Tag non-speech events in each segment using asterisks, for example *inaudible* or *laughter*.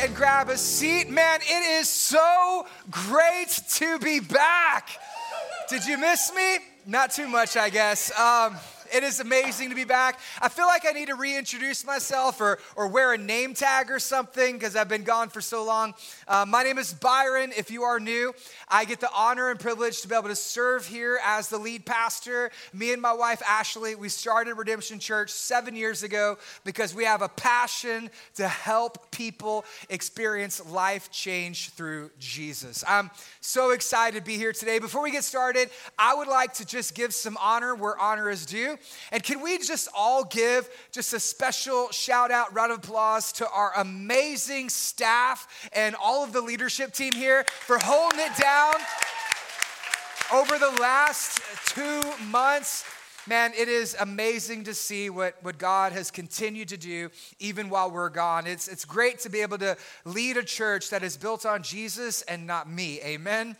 and grab a seat. Man, it is so great to be back. Did you miss me? Not too much, I guess. Um, it is amazing to be back. I feel like I need to reintroduce myself or, or wear a name tag or something because I've been gone for so long. Uh, my name is Byron. If you are new, I get the honor and privilege to be able to serve here as the lead pastor. Me and my wife, Ashley, we started Redemption Church seven years ago because we have a passion to help people experience life change through Jesus. I'm so excited to be here today. Before we get started, I would like to just give some honor where honor is due. And can we just all give just a special shout out, round of applause to our amazing staff and all of the leadership team here for holding it down over the last two months. Man, it is amazing to see what, what God has continued to do even while we're gone. It's, it's great to be able to lead a church that is built on Jesus and not me. Amen.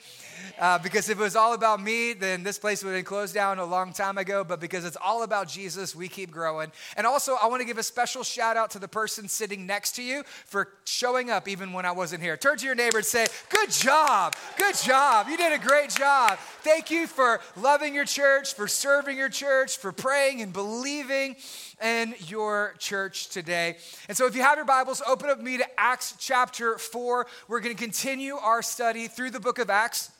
Uh, because if it was all about me, then this place would have been closed down a long time ago. But because it's all about Jesus, we keep growing. And also, I want to give a special shout out to the person sitting next to you for showing up even when I wasn't here. Turn to your neighbor and say, Good job. Good job. You did a great job. Thank you for loving your church, for serving your church, for praying and believing in your church today. And so, if you have your Bibles, open up me to Acts chapter 4. We're going to continue our study through the book of Acts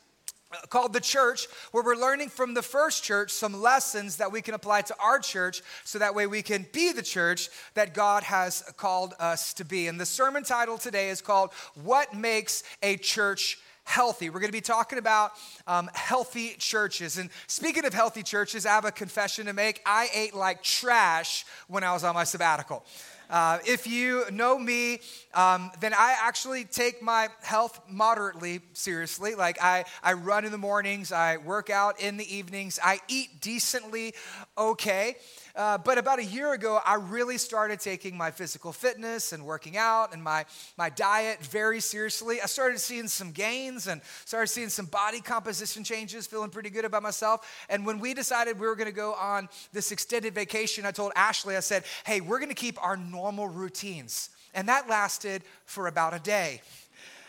called the church, where we're learning from the first church some lessons that we can apply to our church so that way we can be the church that God has called us to be. And the sermon title today is called What Makes a Church Healthy. We're going to be talking about um, healthy churches. And speaking of healthy churches, I have a confession to make. I ate like trash when I was on my sabbatical. Uh, if you know me, um, then I actually take my health moderately seriously. Like I, I run in the mornings, I work out in the evenings, I eat decently okay. Uh, but about a year ago, I really started taking my physical fitness and working out and my, my diet very seriously. I started seeing some gains and started seeing some body composition changes, feeling pretty good about myself. And when we decided we were going to go on this extended vacation, I told Ashley, I said, hey, we're going to keep our normal routines. And that lasted for about a day.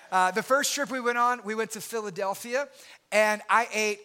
Uh, the first trip we went on, we went to Philadelphia, and I ate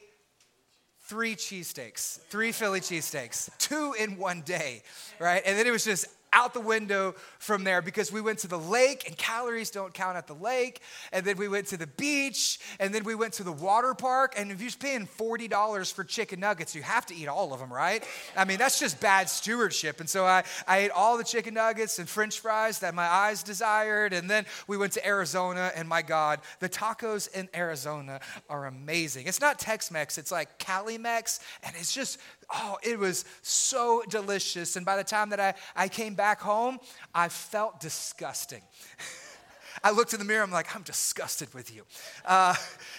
three cheesesteaks, three Philly cheesesteaks, two in one day, right? And then it was just out the window from there because we went to the lake and calories don't count at the lake. And then we went to the beach and then we went to the water park. And if you're paying $40 for chicken nuggets, you have to eat all of them, right? I mean, that's just bad stewardship. And so I, I ate all the chicken nuggets and french fries that my eyes desired. And then we went to Arizona and my God, the tacos in Arizona are amazing. It's not Tex Mex, it's like Cali Mex. And it's just oh, it was so delicious. And by the time that I, I came back home, I felt disgusting. *laughs* I looked in the mirror, I'm like, I'm disgusted with you. Uh,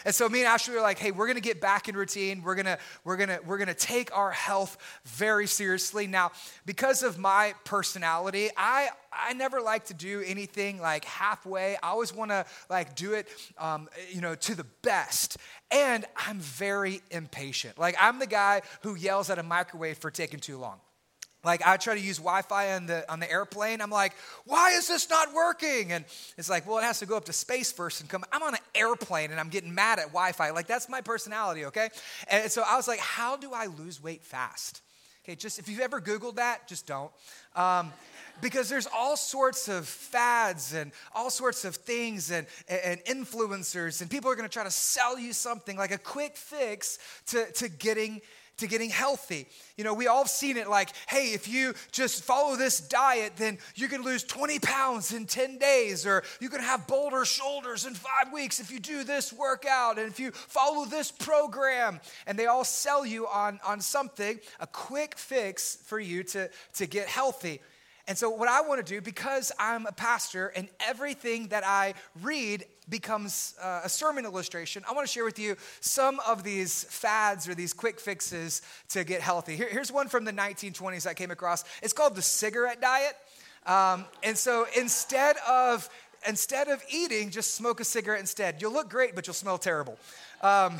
and so me and Ashley were like, hey, we're gonna get back in routine. We're gonna, we're gonna, we're gonna take our health very seriously. Now, because of my personality, I I never like to do anything like halfway. I always wanna like do it um, you know, to the best. And I'm very impatient. Like I'm the guy who yells at a microwave for taking too long. Like I try to use Wi-Fi on the on the airplane. I'm like, why is this not working? And it's like, well, it has to go up to space first and come. I'm on an airplane and I'm getting mad at Wi-Fi. Like that's my personality, okay? And so I was like, how do I lose weight fast? Okay, just if you've ever Googled that, just don't. Um, because there's all sorts of fads and all sorts of things and, and influencers, and people are gonna try to sell you something like a quick fix to, to getting to getting healthy. You know, we all have seen it like, hey, if you just follow this diet, then you can lose 20 pounds in 10 days, or you can have bolder shoulders in five weeks if you do this workout, and if you follow this program. And they all sell you on, on something, a quick fix for you to, to get healthy. And so, what I want to do, because I'm a pastor and everything that I read becomes uh, a sermon illustration, I want to share with you some of these fads or these quick fixes to get healthy. Here, here's one from the 1920s I came across. It's called the cigarette diet. Um, and so, instead of instead of eating, just smoke a cigarette instead. You'll look great, but you'll smell terrible. Um,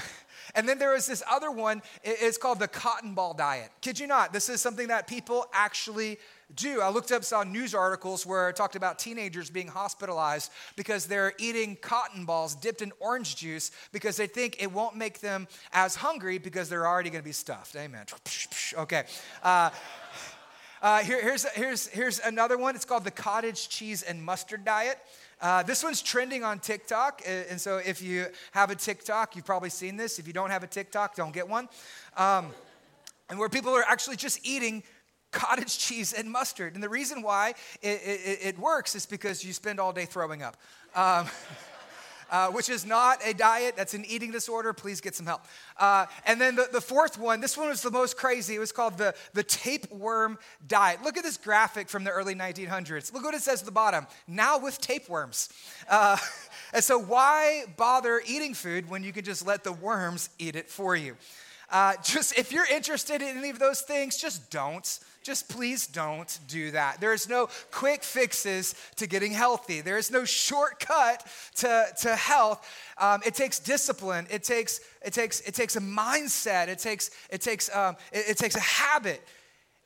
and then there is this other one, it's called the cotton ball diet. Kid you not, this is something that people actually do. I looked up some news articles where it talked about teenagers being hospitalized because they're eating cotton balls dipped in orange juice because they think it won't make them as hungry because they're already going to be stuffed. Amen. *laughs* Okay. Uh, uh, here, here's, here's, here's another one. It's called the cottage cheese and mustard diet. Uh, this one's trending on TikTok. And so if you have a TikTok, you've probably seen this. If you don't have a TikTok, don't get one. Um, and where people are actually just eating cottage *laughs* cheese and mustard. And the reason why it, it, it works is because you spend all day throwing up. Um, *laughs* uh, which is not a diet, that's an eating disorder. Please get some help. Uh, and then the, the fourth one, this one was the most crazy. It was called the, the tapeworm diet. Look at this graphic from the early 1900s. Look what it says at the bottom now with tapeworms. Uh, *laughs* and so, why bother eating food when you can just let the worms eat it for you? Uh, just if you're interested in any of those things, just don't. Just please don't do that. There is no quick fixes to getting healthy. There is no shortcut to, to health. Um, it takes discipline. It takes, it, takes, it takes a mindset. It takes, it takes, um, it, it takes a habit.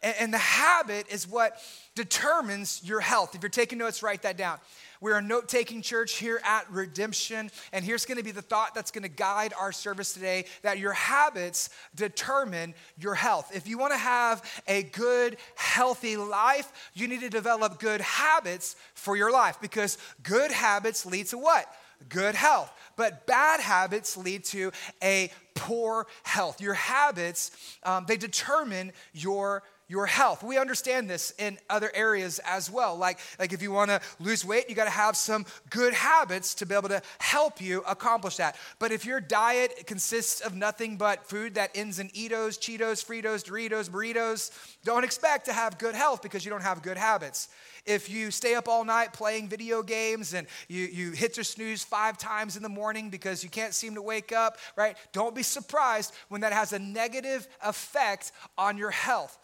And, and the habit is what determines your health. If you're taking notes, write that down. We're a note taking church here at Redemption. And here's going to be the thought that's going to guide our service today that your habits determine your health. If you want to have a good, healthy life, you need to develop good habits for your life because good habits lead to what? Good health. But bad habits lead to a poor health. Your habits, um, they determine your your health. We understand this in other areas as well. Like, like if you want to lose weight, you got to have some good habits to be able to help you accomplish that. But if your diet consists of nothing but food that ends in Eatos, Cheetos, Fritos, Doritos, burritos, don't expect to have good health because you don't have good habits. If you stay up all night playing video games and you, you hit your snooze five times in the morning because you can't seem to wake up, right? Don't be surprised when that has a negative effect on your health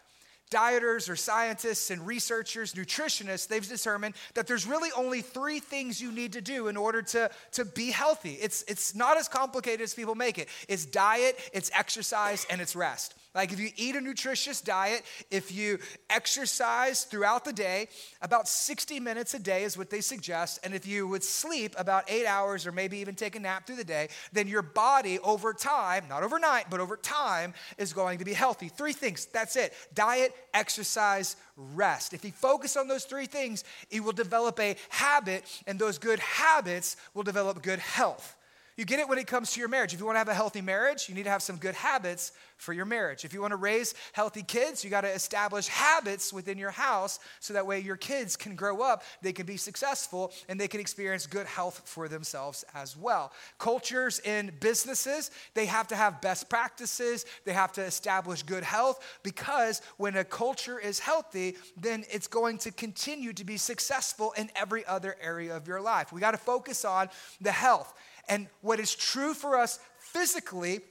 dieters or scientists and researchers, nutritionists, they've determined that there's really only three things you need to do in order to, to be healthy. It's, it's not as complicated as people make it. It's diet, it's exercise, and it's rest. Like if you eat a nutritious diet, if you exercise throughout the day, about 60 minutes a day is what they suggest. And if you would sleep about eight hours or maybe even take a nap through the day, then your body over time, not overnight, but over time, is going to be healthy. Three things, that's it diet, exercise, rest. If you focus on those three things, you will develop a habit, and those good habits will develop good health. You get it when it comes to your marriage. If you want to have a healthy marriage, you need to have some good habits for your marriage. If you want to raise healthy kids, you got to establish habits within your house so that way your kids can grow up, they can be successful, and they can experience good health for themselves as well. Cultures in businesses, they have to have best practices, they have to establish good health because when a culture is healthy, then it's going to continue to be successful in every other area of your life. We got to focus on the health. And what is true for us physically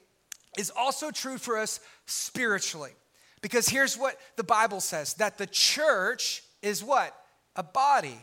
is also true for us spiritually. Because here's what the Bible says that the church is what? A body.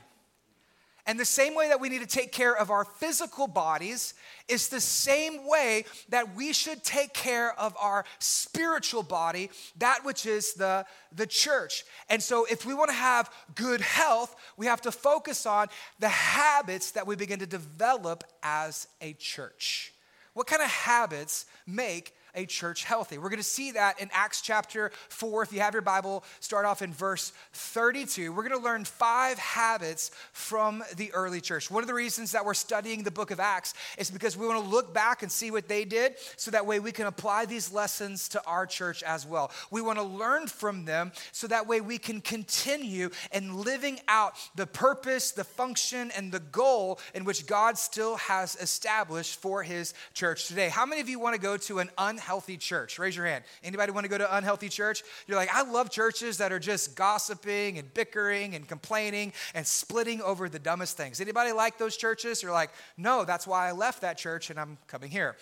And the same way that we need to take care of our physical bodies is the same way that we should take care of our spiritual body, that which is the, the church. And so, if we want to have good health, we have to focus on the habits that we begin to develop as a church. What kind of habits make a church healthy. We're going to see that in Acts chapter 4. If you have your Bible, start off in verse 32. We're going to learn five habits from the early church. One of the reasons that we're studying the book of Acts is because we want to look back and see what they did so that way we can apply these lessons to our church as well. We want to learn from them so that way we can continue in living out the purpose, the function, and the goal in which God still has established for his church today. How many of you want to go to an unhealthy unhealthy church? Raise your hand. Anybody want to go to unhealthy church? You're like, I love churches that are just gossiping and bickering and complaining and splitting over the dumbest things. Anybody like those churches? You're like, no, that's why I left that church and I'm coming here.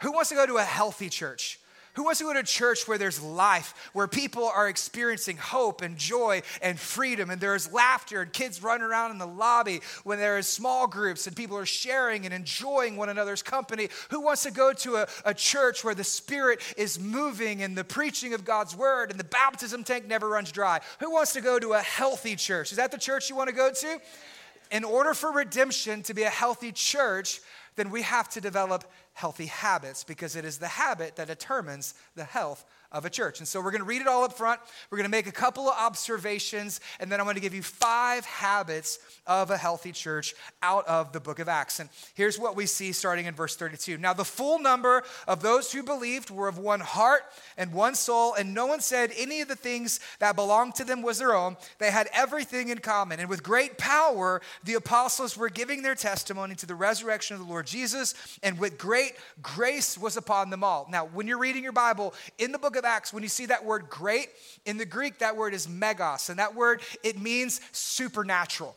Who wants to go to a healthy church? Who wants to go to a church where there's life, where people are experiencing hope and joy and freedom, and there's laughter and kids running around in the lobby, when there is small groups and people are sharing and enjoying one another's company? Who wants to go to a, a church where the Spirit is moving and the preaching of God's word and the baptism tank never runs dry? Who wants to go to a healthy church? Is that the church you want to go to? In order for redemption to be a healthy church, then we have to develop healthy habits because it is the habit that determines the health of a church. And so we're going to read it all up front. We're going to make a couple of observations, and then I'm going to give you five habits of a healthy church out of the book of Acts. And here's what we see starting in verse 32. Now, the full number of those who believed were of one heart and one soul, and no one said any of the things that belonged to them was their own. They had everything in common. And with great power, the apostles were giving their testimony to the resurrection of the Lord Jesus, and with great grace was upon them all. Now, when you're reading your Bible, in the book of of Acts, when you see that word great, in the Greek, that word is megas, and that word, it means supernatural.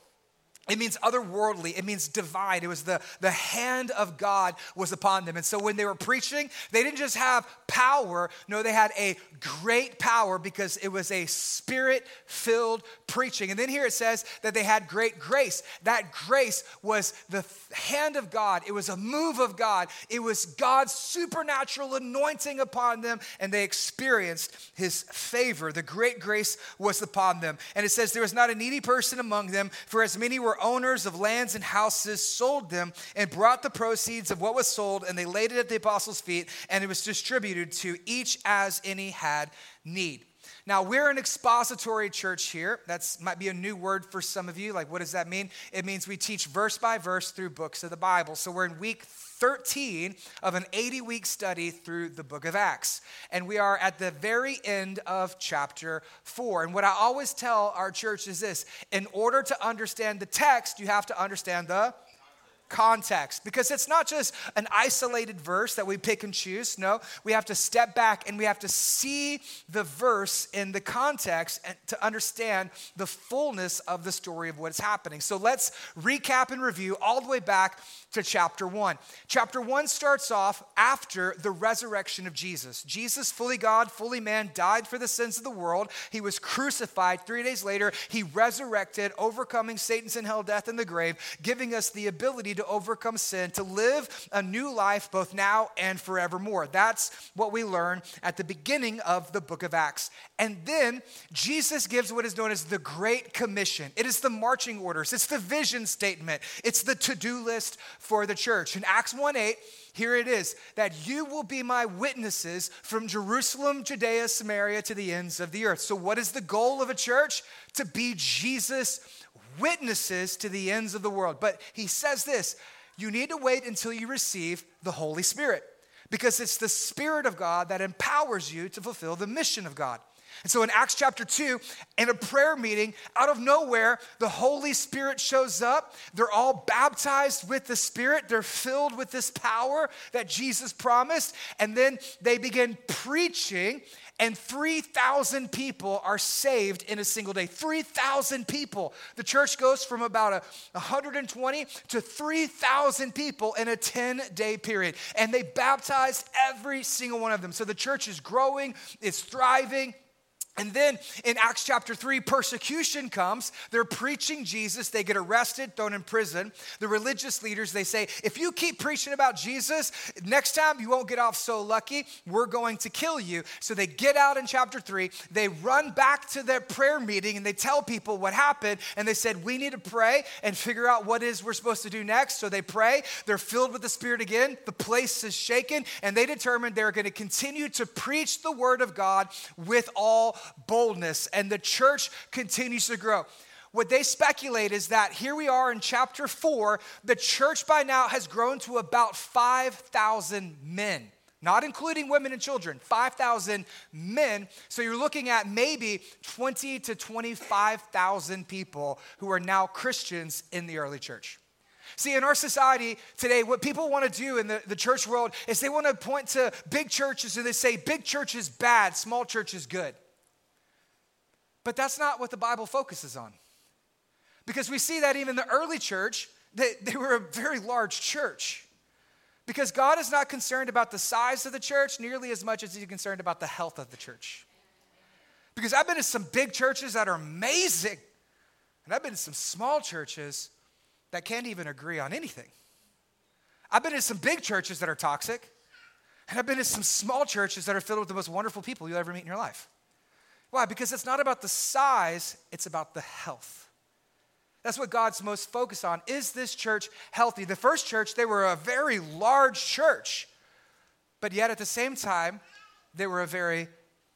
It means otherworldly. It means divine. It was the, the hand of God was upon them. And so when they were preaching, they didn't just have power. No, they had a great power because it was a spirit filled preaching. And then here it says that they had great grace. That grace was the hand of God, it was a move of God, it was God's supernatural anointing upon them, and they experienced his favor. The great grace was upon them. And it says, There was not a needy person among them, for as many were owners of lands and houses sold them and brought the proceeds of what was sold, and they laid it at the apostles' feet, and it was distributed to each as any had need. Now, we're an expository church here. That might be a new word for some of you. Like, what does that mean? It means we teach verse by verse through books of the Bible. So, we're in week 13 of an 80 week study through the book of Acts. And we are at the very end of chapter 4. And what I always tell our church is this in order to understand the text, you have to understand the context because it's not just an isolated verse that we pick and choose. No, we have to step back and we have to see the verse in the context and to understand the fullness of the story of what's happening. So let's recap and review all the way back to chapter 1. Chapter 1 starts off after the resurrection of Jesus. Jesus, fully God, fully man, died for the sins of the world. He was crucified. Three days later, he resurrected, overcoming Satan's sin, hell, death, and the grave, giving us the ability to overcome sin, to live a new life both now and forevermore. That's what we learn at the beginning of the book of Acts. And then Jesus gives what is known as the Great Commission. It is the marching orders, it's the vision statement, it's the to do list for the church. In Acts 1 8, here it is that you will be my witnesses from Jerusalem, Judea, Samaria to the ends of the earth. So, what is the goal of a church? To be Jesus' witnesses to the ends of the world. But he says this you need to wait until you receive the Holy Spirit because it's the Spirit of God that empowers you to fulfill the mission of God. And so in Acts chapter 2, in a prayer meeting, out of nowhere, the Holy Spirit shows up. They're all baptized with the Spirit. They're filled with this power that Jesus promised. And then they begin preaching, and 3,000 people are saved in a single day. 3,000 people. The church goes from about a 120 to 3,000 people in a 10 day period. And they baptized every single one of them. So the church is growing, it's thriving. And then in Acts chapter 3, persecution comes. They're preaching Jesus. They get arrested, thrown in prison. The religious leaders, they say, if you keep preaching about Jesus, next time you won't get off so lucky. We're going to kill you. So they get out in chapter 3. They run back to their prayer meeting and they tell people what happened. And they said, we need to pray and figure out what is we're supposed to do next. So they pray. They're filled with the Spirit again. The place is shaken. And they determined they're going to continue to preach the word of God with all boldness, and the church continues to grow. What they speculate is that here we are in chapter four, the church by now has grown to about 5,000 men not including women and children, 5,000 men. So you're looking at maybe 20 to 25,000 people who are now Christians in the early church. See, in our society today, what people want to do in the, the church world is they want to point to big churches and they say big church is bad, small church is good. But that's not what the Bible focuses on. Because we see that even the early church, they, they were a very large church. Because God is not concerned about the size of the church nearly as much as He's concerned about the health of the church. Because I've been to some big churches that are amazing, and I've been to some small churches that can't even agree on anything. I've been to some big churches that are toxic, and I've been to some small churches that are filled with the most wonderful people you'll ever meet in your life. Why? Because it's not about the size, it's about the health. That's what God's most focused on. Is this church healthy? The first church, they were a very large church, but yet at the same time, they were a very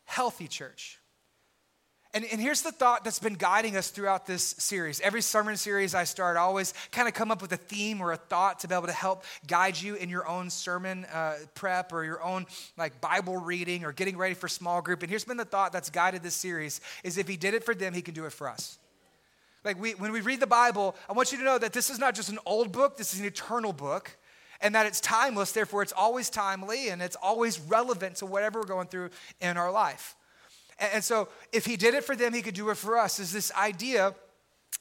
healthy church. And, and here's the thought that's been guiding us throughout this series. Every sermon series I start, I always kind of come up with a theme or a thought to be able to help guide you in your own sermon uh, prep or your own like Bible reading or getting ready for small group. And here's been the thought that's guided this series: is if He did it for them, He can do it for us. Like we, when we read the Bible, I want you to know that this is not just an old book; this is an eternal book and that it's timeless, therefore, it's always timely and it's always relevant to whatever we're going through in our life. And so, if he did it for them, he could do it for us. Is this idea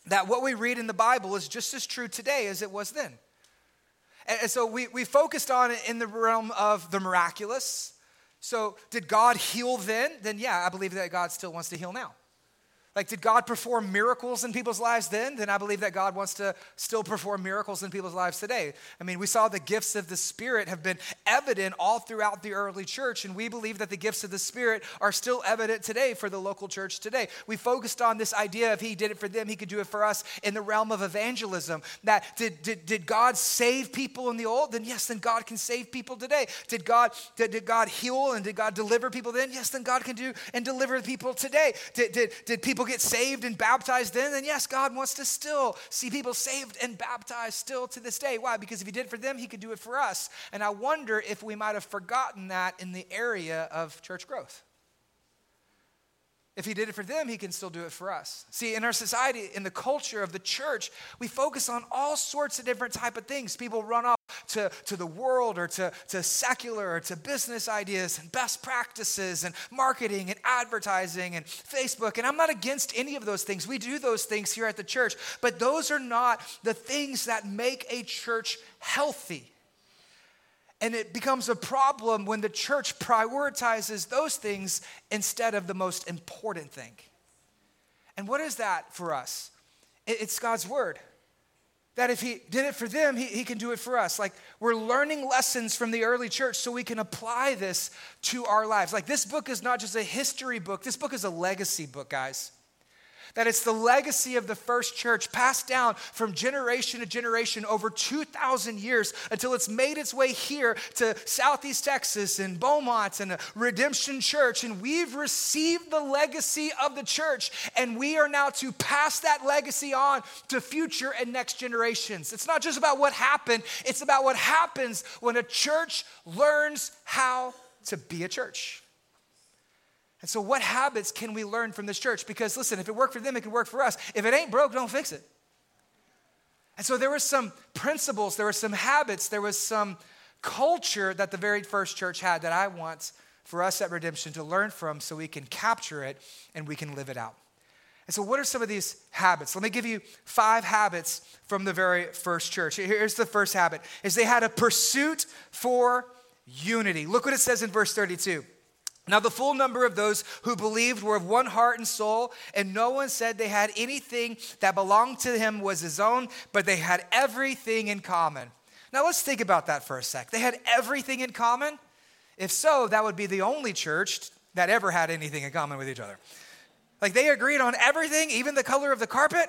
that what we read in the Bible is just as true today as it was then. And so, we, we focused on it in the realm of the miraculous. So, did God heal then? Then, yeah, I believe that God still wants to heal now. Like, did God perform miracles in people's lives then? Then I believe that God wants to still perform miracles in people's lives today. I mean, we saw the gifts of the Spirit have been evident all throughout the early church, and we believe that the gifts of the Spirit are still evident today for the local church today. We focused on this idea of He did it for them, He could do it for us in the realm of evangelism. That did, did, did God save people in the old? Then yes, then God can save people today. Did God, did, did God heal and did God deliver people then? Yes, then God can do and deliver people today. Did, did, did people get saved and baptized then, then yes, God wants to still see people saved and baptized still to this day. Why? Because if He did it for them, He could do it for us. And I wonder if we might have forgotten that in the area of church growth. If he did it for them, he can still do it for us. See, in our society, in the culture of the church, we focus on all sorts of different type of things. People run off to, to the world or to, to secular or to business ideas and best practices and marketing and advertising and Facebook. And I'm not against any of those things. We do those things here at the church, but those are not the things that make a church healthy. And it becomes a problem when the church prioritizes those things instead of the most important thing. And what is that for us? It's God's word. That if He did it for them, he, he can do it for us. Like we're learning lessons from the early church so we can apply this to our lives. Like this book is not just a history book, this book is a legacy book, guys that it's the legacy of the first church passed down from generation to generation over 2,000 years until it's made its way here to Southeast Texas and Beaumont and Redemption Church. And we've received the legacy of the church, and we are now to pass that legacy on to future and next generations. It's not just about what happened, it's about what happens when a church learns how to be a church. And so, what habits can we learn from this church? Because listen, if it worked for them, it can work for us. If it ain't broke, don't fix it. And so, there were some principles, there were some habits, there was some culture that the very first church had that I want for us at Redemption to learn from so we can capture it and we can live it out. And so, what are some of these habits? Let me give you five habits from the very first church. Here's the first habit: is they had a pursuit for unity. Look what it says in verse 32. Now, the full number of those who believed were of one heart and soul, and no one said they had anything that belonged to him was his own, but they had everything in common. Now, let's think about that for a sec. They had everything in common? If so, that would be the only church that ever had anything in common with each other. Like they agreed on everything, even the color of the carpet.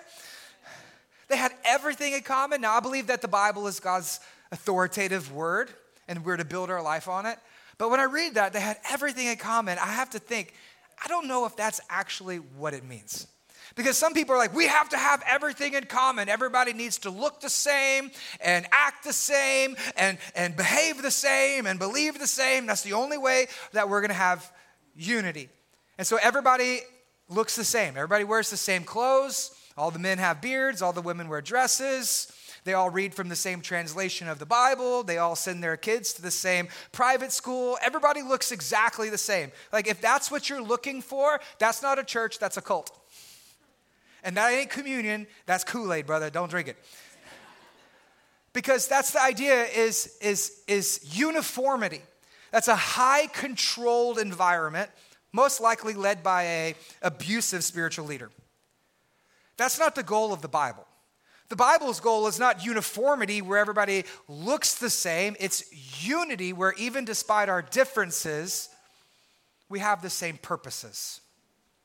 They had everything in common. Now, I believe that the Bible is God's authoritative word, and we're to build our life on it. But when I read that, they had everything in common. I have to think, I don't know if that's actually what it means. Because some people are like, we have to have everything in common. Everybody needs to look the same and act the same and, and behave the same and believe the same. That's the only way that we're going to have unity. And so everybody looks the same. Everybody wears the same clothes. All the men have beards, all the women wear dresses. They all read from the same translation of the Bible. They all send their kids to the same private school. Everybody looks exactly the same. Like, if that's what you're looking for, that's not a church, that's a cult. And that ain't communion, that's Kool Aid, brother. Don't drink it. because that's the idea is, is, is uniformity. That's a high controlled environment, most likely led by a abusive spiritual leader. That's not the goal of the Bible. The Bible's goal is not uniformity where everybody looks the same. It's unity where even despite our differences, we have the same purposes.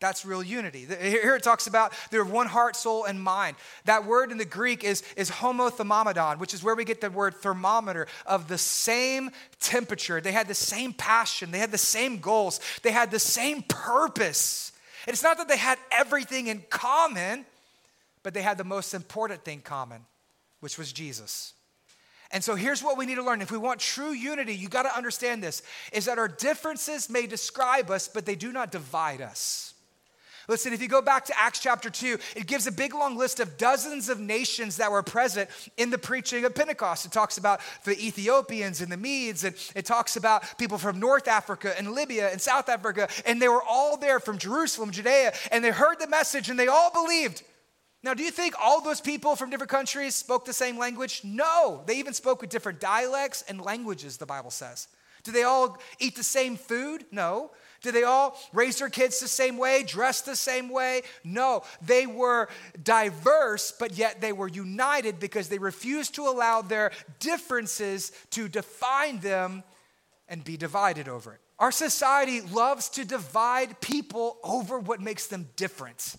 That's real unity. Here it talks about they're one heart, soul, and mind. That word in the Greek is, is homothermomedon, which is where we get the word thermometer of the same temperature. They had the same passion, they had the same goals, they had the same purpose. And it's not that they had everything in common, but they had the most important thing common, which was Jesus. And so here's what we need to learn. If we want true unity, you got to understand this is that our differences may describe us, but they do not divide us. Listen, if you go back to Acts chapter 2, it gives a big long list of dozens of nations that were present in the preaching of Pentecost. It talks about the Ethiopians and the Medes, and it talks about people from North Africa and Libya and South Africa, and they were all there from Jerusalem, Judea, and they heard the message and they all believed. Now, do you think all those people from different countries spoke the same language? No, they even spoke with different dialects and languages, the Bible says. Do they all eat the same food? No. Do they all raise their kids the same way, dress the same way? No. They were diverse, but yet they were united because they refused to allow their differences to define them and be divided over it. Our society loves to divide people over what makes them different.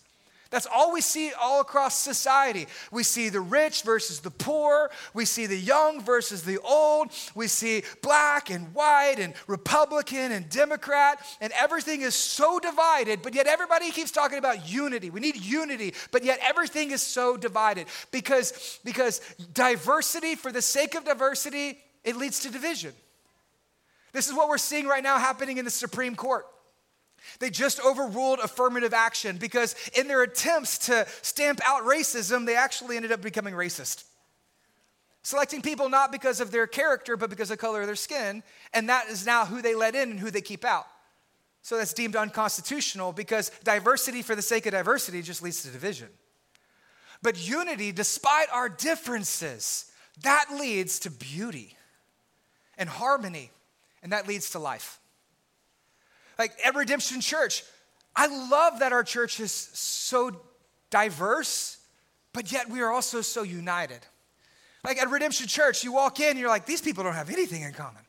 That's all we see all across society. We see the rich versus the poor. We see the young versus the old. We see black and white and Republican and Democrat. And everything is so divided, but yet everybody keeps talking about unity. We need unity, but yet everything is so divided because, because diversity, for the sake of diversity, it leads to division. This is what we're seeing right now happening in the Supreme Court. They just overruled affirmative action because, in their attempts to stamp out racism, they actually ended up becoming racist. Selecting people not because of their character, but because of the color of their skin, and that is now who they let in and who they keep out. So that's deemed unconstitutional because diversity for the sake of diversity just leads to division. But unity, despite our differences, that leads to beauty and harmony, and that leads to life. Like at Redemption Church, I love that our church is so diverse, but yet we are also so united. Like at Redemption Church, you walk in, you're like, these people don't have anything in common.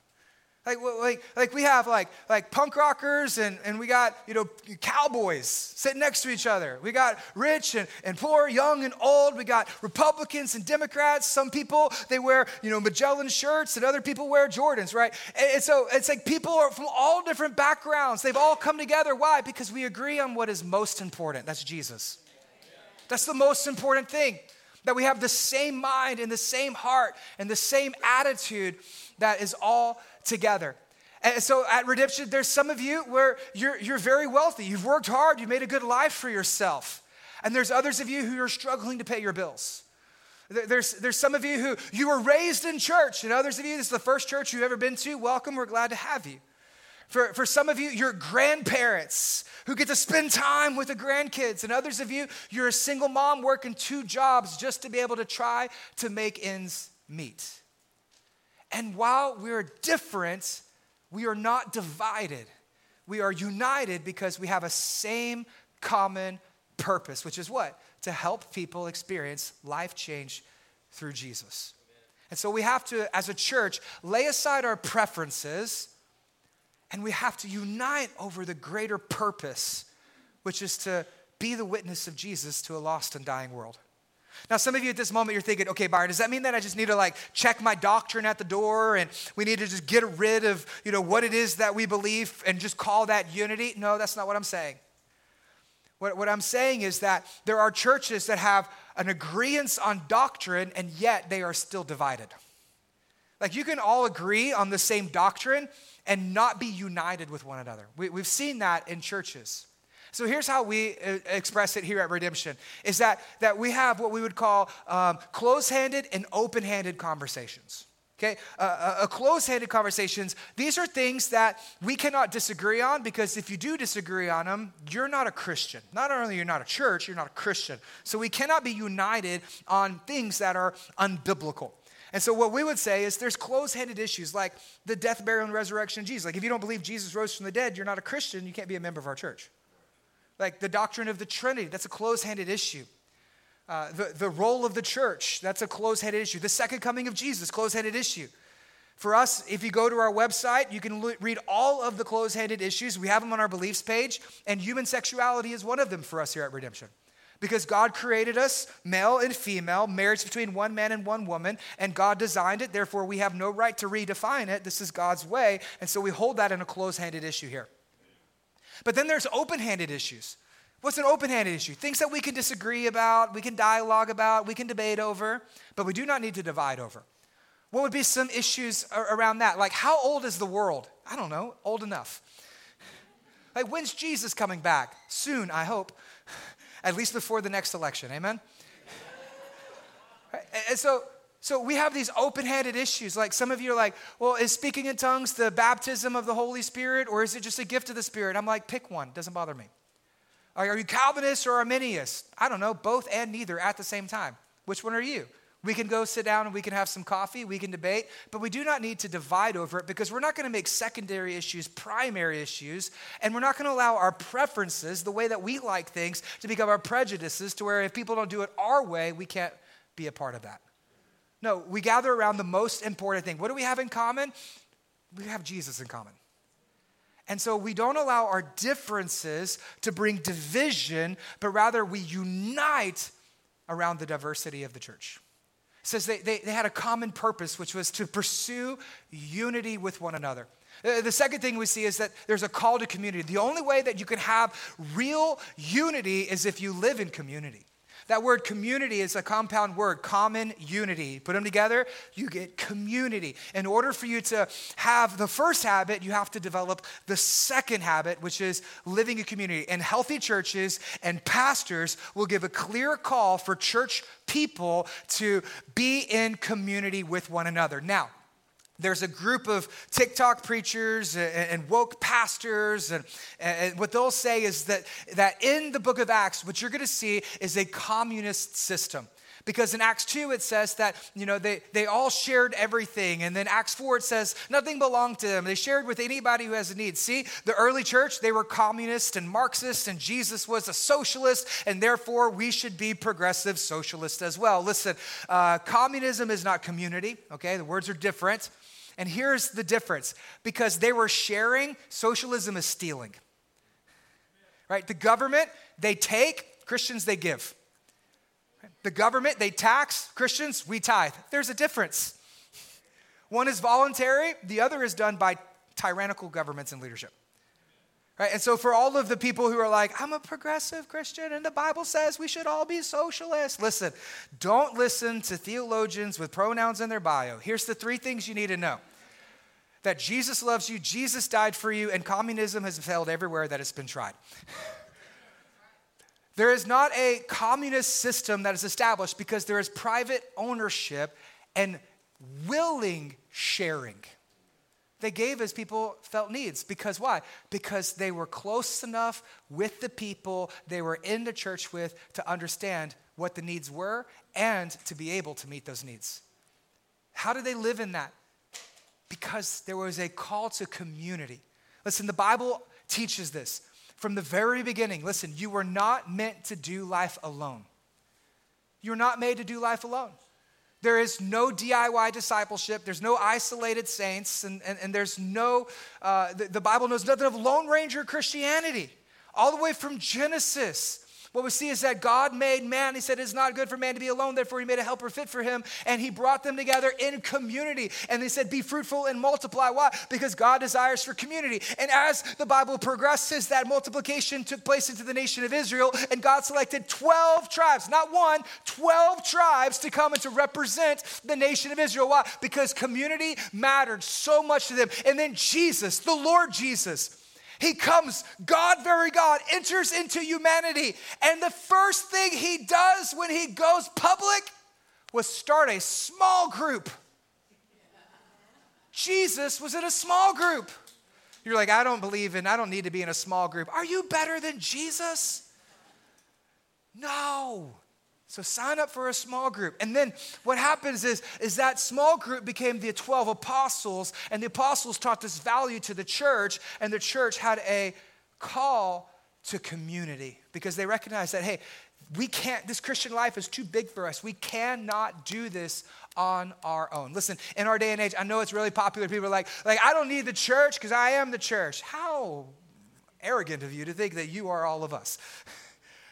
Like, like, like we have like, like punk rockers and, and we got, you know, cowboys sitting next to each other. We got rich and, and poor, young and old. We got Republicans and Democrats. Some people, they wear, you know, Magellan shirts and other people wear Jordans, right? And, and so it's like people are from all different backgrounds. They've all come together. Why? Because we agree on what is most important. That's Jesus. That's the most important thing. That we have the same mind and the same heart and the same attitude that is all together. And so at Redemption, there's some of you where you're, you're very wealthy. You've worked hard, You've made a good life for yourself. And there's others of you who are struggling to pay your bills. There's, there's some of you who you were raised in church, and others of you, this is the first church you've ever been to. Welcome, we're glad to have you. For, for some of you, you're grandparents who get to spend time with the grandkids. And others of you, you're a single mom working two jobs just to be able to try to make ends meet. And while we're different, we are not divided. We are united because we have a same common purpose, which is what? To help people experience life change through Jesus. And so we have to, as a church, lay aside our preferences and we have to unite over the greater purpose, which is to be the witness of Jesus to a lost and dying world. Now, some of you at this moment, you're thinking, okay, Byron, does that mean that I just need to like check my doctrine at the door and we need to just get rid of, you know, what it is that we believe and just call that unity? No, that's not what I'm saying. What, what I'm saying is that there are churches that have an agreement on doctrine and yet they are still divided. Like you can all agree on the same doctrine and not be united with one another. We, we've seen that in churches. So here's how we uh, express it here at Redemption is that, that we have what we would call um, close-handed and open-handed conversations. Okay, uh, uh, uh close-handed conversations. These are things that we cannot disagree on because if you do disagree on them, you're not a Christian. Not only are you're not a church, you're not a Christian. So we cannot be united on things that are unbiblical. And so, what we would say is there's close handed issues like the death, burial, and resurrection of Jesus. Like, if you don't believe Jesus rose from the dead, you're not a Christian, you can't be a member of our church. Like, the doctrine of the Trinity, that's a close handed issue. Uh, the, the role of the church, that's a close handed issue. The second coming of Jesus, close handed issue. For us, if you go to our website, you can read all of the close handed issues. We have them on our beliefs page, and human sexuality is one of them for us here at Redemption. Because God created us, male and female, marriage between one man and one woman, and God designed it. Therefore, we have no right to redefine it. This is God's way. And so we hold that in a close handed issue here. But then there's open handed issues. What's an open handed issue? Things that we can disagree about, we can dialogue about, we can debate over, but we do not need to divide over. What would be some issues around that? Like, how old is the world? I don't know, old enough. Like, when's Jesus coming back? Soon, I hope at least before the next election. Amen? *laughs* and so, so we have these open-handed issues. Like some of you are like, well, is speaking in tongues the baptism of the Holy Spirit or is it just a gift of the Spirit? I'm like, pick one. Doesn't bother me. Are you Calvinist or Arminian? I don't know, both and neither at the same time. Which one are you? We can go sit down and we can have some coffee, we can debate, but we do not need to divide over it because we're not going to make secondary issues primary issues, and we're not going to allow our preferences, the way that we like things, to become our prejudices to where if people don't do it our way, we can't be a part of that. No, we gather around the most important thing. What do we have in common? We have Jesus in common. And so we don't allow our differences to bring division, but rather we unite around the diversity of the church says they, they, they had a common purpose, which was to pursue unity with one another. The second thing we see is that there's a call to community. The only way that you can have real unity is if you live in community. That word community is a compound word, common unity. Put them together, you get community. In order for you to have the first habit, you have to develop the second habit, which is living in community. And healthy churches and pastors will give a clear call for church people to be in community with one another. Now, there's a group of TikTok preachers and, woke pastors, and, and, what they'll say is that, that in the book of Acts, what you're going to see is a communist system. Because in Acts 2, it says that, you know, they, they all shared everything. And then Acts 4, it says nothing belonged to them. They shared with anybody who has a need. See, the early church, they were communist and Marxist, and Jesus was a socialist, and therefore we should be progressive socialist as well. Listen, uh, communism is not community, okay? The words are different. And here's the difference because they were sharing, socialism is stealing. Right? The government, they take, Christians, they give. The government, they tax, Christians, we tithe. There's a difference. One is voluntary, the other is done by tyrannical governments and leadership. Right? And so, for all of the people who are like, I'm a progressive Christian and the Bible says we should all be socialists, listen, don't listen to theologians with pronouns in their bio. Here's the three things you need to know that Jesus loves you, Jesus died for you, and communism has failed everywhere that it's been tried. *laughs* there is not a communist system that is established because there is private ownership and willing sharing. They gave as people felt needs. Because why? Because they were close enough with the people they were in the church with to understand what the needs were and to be able to meet those needs. How did they live in that? Because there was a call to community. Listen, the Bible teaches this from the very beginning. Listen, you were not meant to do life alone. You're not made to do life alone. There is no DIY discipleship. There's no isolated saints, and, and, and there's no, uh, the, the Bible knows nothing of Lone Ranger Christianity. All the way from Genesis what we see is that God made man. He said it's not good for man to be alone, therefore, he made a helper fit for him, and he brought them together in community. And he said, Be fruitful and multiply. Why? Because God desires for community. And as the Bible progresses, that multiplication took place into the nation of Israel, and God selected 12 tribes, not one, 12 tribes to come and to represent the nation of Israel. Why? Because community mattered so much to them. And then Jesus, the Lord Jesus, he comes, God, very God, enters into humanity. And the first thing he does when he goes public was start a small group. Jesus was in a small group. You're like, I don't believe in, I don't need to be in a small group. Are you better than Jesus? No. So sign up for a small group. And then what happens is, is that small group became the 12 apostles, and the apostles taught this value to the church, and the church had a call to community because they recognized that, hey, we can't, this Christian life is too big for us. We cannot do this on our own. Listen, in our day and age, I know it's really popular. People are like, like I don't need the church because I am the church. How arrogant of you to think that you are all of us. *laughs*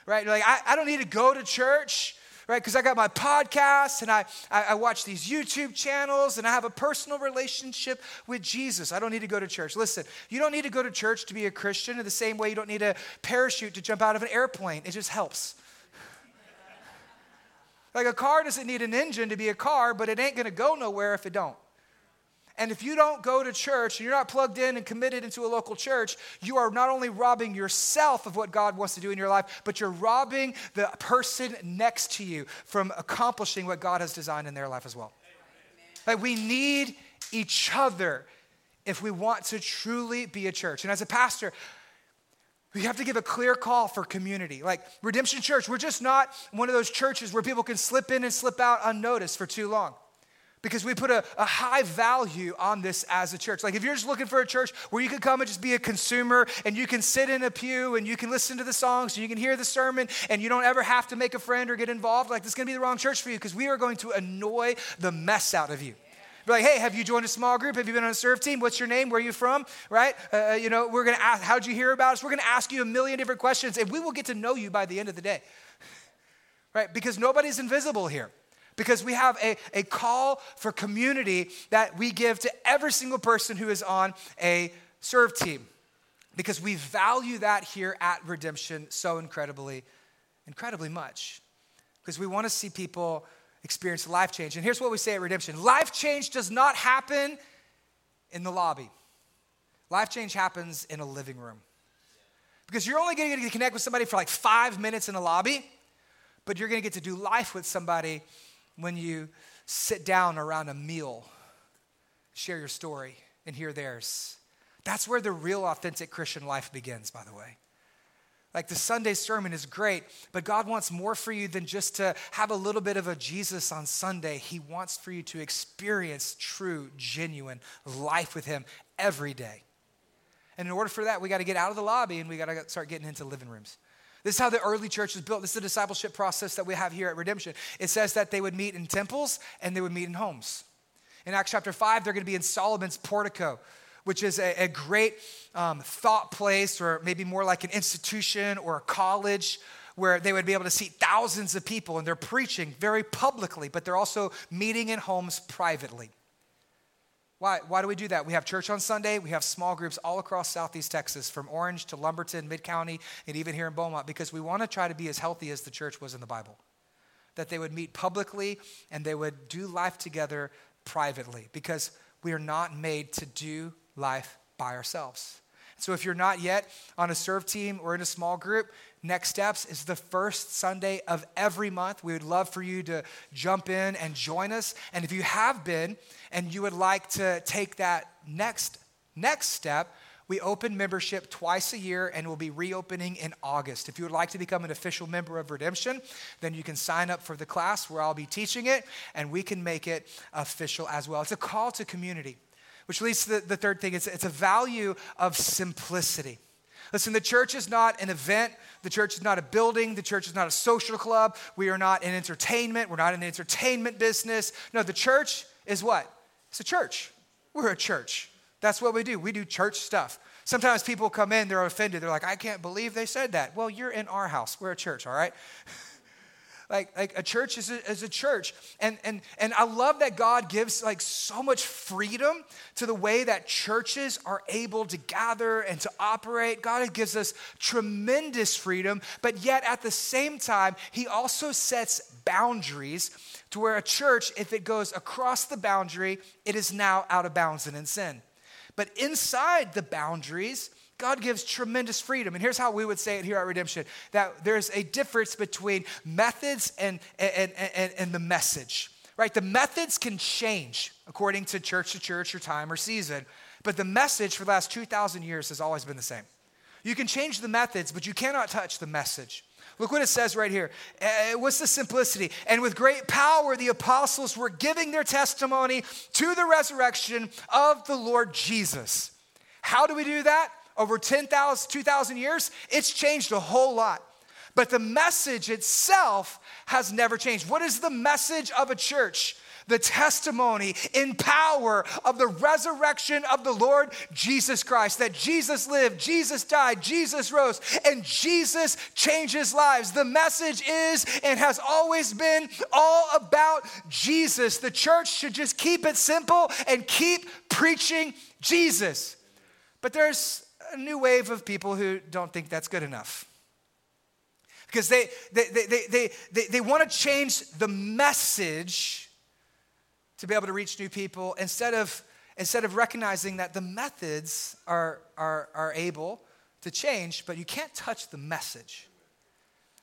right? Like, I, I don't need to go to church right? Because I got my podcast and I, I, I, watch these YouTube channels and I have a personal relationship with Jesus. I don't need to go to church. Listen, you don't need to go to church to be a Christian in the same way you don't need a parachute to jump out of an airplane. It just helps. like a car doesn't need an engine to be a car, but it ain't gonna go nowhere if it don't. And if you don't go to church and you're not plugged in and committed into a local church, you are not only robbing yourself of what God wants to do in your life, but you're robbing the person next to you from accomplishing what God has designed in their life as well. Like we need each other if we want to truly be a church. And as a pastor, we have to give a clear call for community. Like Redemption Church, we're just not one of those churches where people can slip in and slip out unnoticed for too long because we put a, a, high value on this as a church. Like, if you're just looking for a church where you can come and just be a consumer and you can sit in a pew and you can listen to the songs and you can hear the sermon and you don't ever have to make a friend or get involved, like, this is gonna be the wrong church for you because we are going to annoy the mess out of you. Be like, hey, have you joined a small group? Have you been on a serve team? What's your name? Where are you from? Right? Uh, uh you know, we're gonna ask, how'd you hear about us? We're gonna ask you a million different questions and we will get to know you by the end of the day. *laughs* Right? Because nobody's invisible here because we have a, a call for community that we give to every single person who is on a serve team because we value that here at redemption so incredibly incredibly much because we want to see people experience life change. And here's what we say at redemption life change does not happen in the lobby. Life change happens in a living room. Because you're only going to get to connect with somebody for like five minutes in a lobby but you're going to get to do life with somebody when you sit down around a meal, share your story, and hear theirs. That's where the real authentic Christian life begins, by the way. Like the Sunday sermon is great, but God wants more for you than just to have a little bit of a Jesus on Sunday. He wants for you to experience true, genuine life with Him every day. And in order for that, we got to get out of the lobby and we got to start getting into living rooms. This is how the early church was built. This is the discipleship process that we have here at Redemption. It says that they would meet in temples and they would meet in homes. In Acts chapter 5, they're going to be in Solomon's portico, which is a, a great um, thought place, or maybe more like an institution or a college where they would be able to see thousands of people and they're preaching very publicly, but they're also meeting in homes privately. Why, why do we do that? We have church on Sunday. We have small groups all across Southeast Texas, from Orange to Lumberton, Mid County, and even here in Beaumont, because we want to try to be as healthy as the church was in the Bible. That they would meet publicly and they would do life together privately, because we are not made to do life by ourselves. So if you're not yet on a serve team or in a small group, next steps is the first Sunday of every month. We would love for you to jump in and join us. And if you have been and you would like to take that next next step, we open membership twice a year and we'll be reopening in August. If you would like to become an official member of Redemption, then you can sign up for the class where I'll be teaching it and we can make it official as well. It's a call to community. Which leads to the, the third thing it's, it's a value of simplicity. Listen, the church is not an event. The church is not a building. The church is not a social club. We are not an entertainment. We're not in the entertainment business. No, the church is what? It's a church. We're a church. That's what we do. We do church stuff. Sometimes people come in, they're offended. They're like, I can't believe they said that. Well, you're in our house. We're a church, all right? *laughs* like, like a church is a, is a church. And, and, and I love that God gives like so much freedom to the way that churches are able to gather and to operate. God gives us tremendous freedom, but yet at the same time, He also sets boundaries to where a church, if it goes across the boundary, it is now out of bounds and in sin. But inside the boundaries, God gives tremendous freedom. And here's how we would say it here at Redemption that there's a difference between methods and, and, and, and the message, right? The methods can change according to church to church or time or season, but the message for the last 2,000 years has always been the same. You can change the methods, but you cannot touch the message. Look what it says right here. Uh, what's the simplicity? And with great power, the apostles were giving their testimony to the resurrection of the Lord Jesus. How do we do that? Over 10,000, 2,000 years? It's changed a whole lot. But the message itself has never changed. What is the message of a church? the testimony in power of the resurrection of the Lord Jesus Christ. That Jesus lived, Jesus died, Jesus rose, and Jesus changes lives. The message is and has always been all about Jesus. The church should just keep it simple and keep preaching Jesus. But there's a new wave of people who don't think that's good enough because they, they, they, they, they, they, they want to change the message to be able to reach new people instead of, instead of recognizing that the methods are, are, are able to change, but you can't touch the message.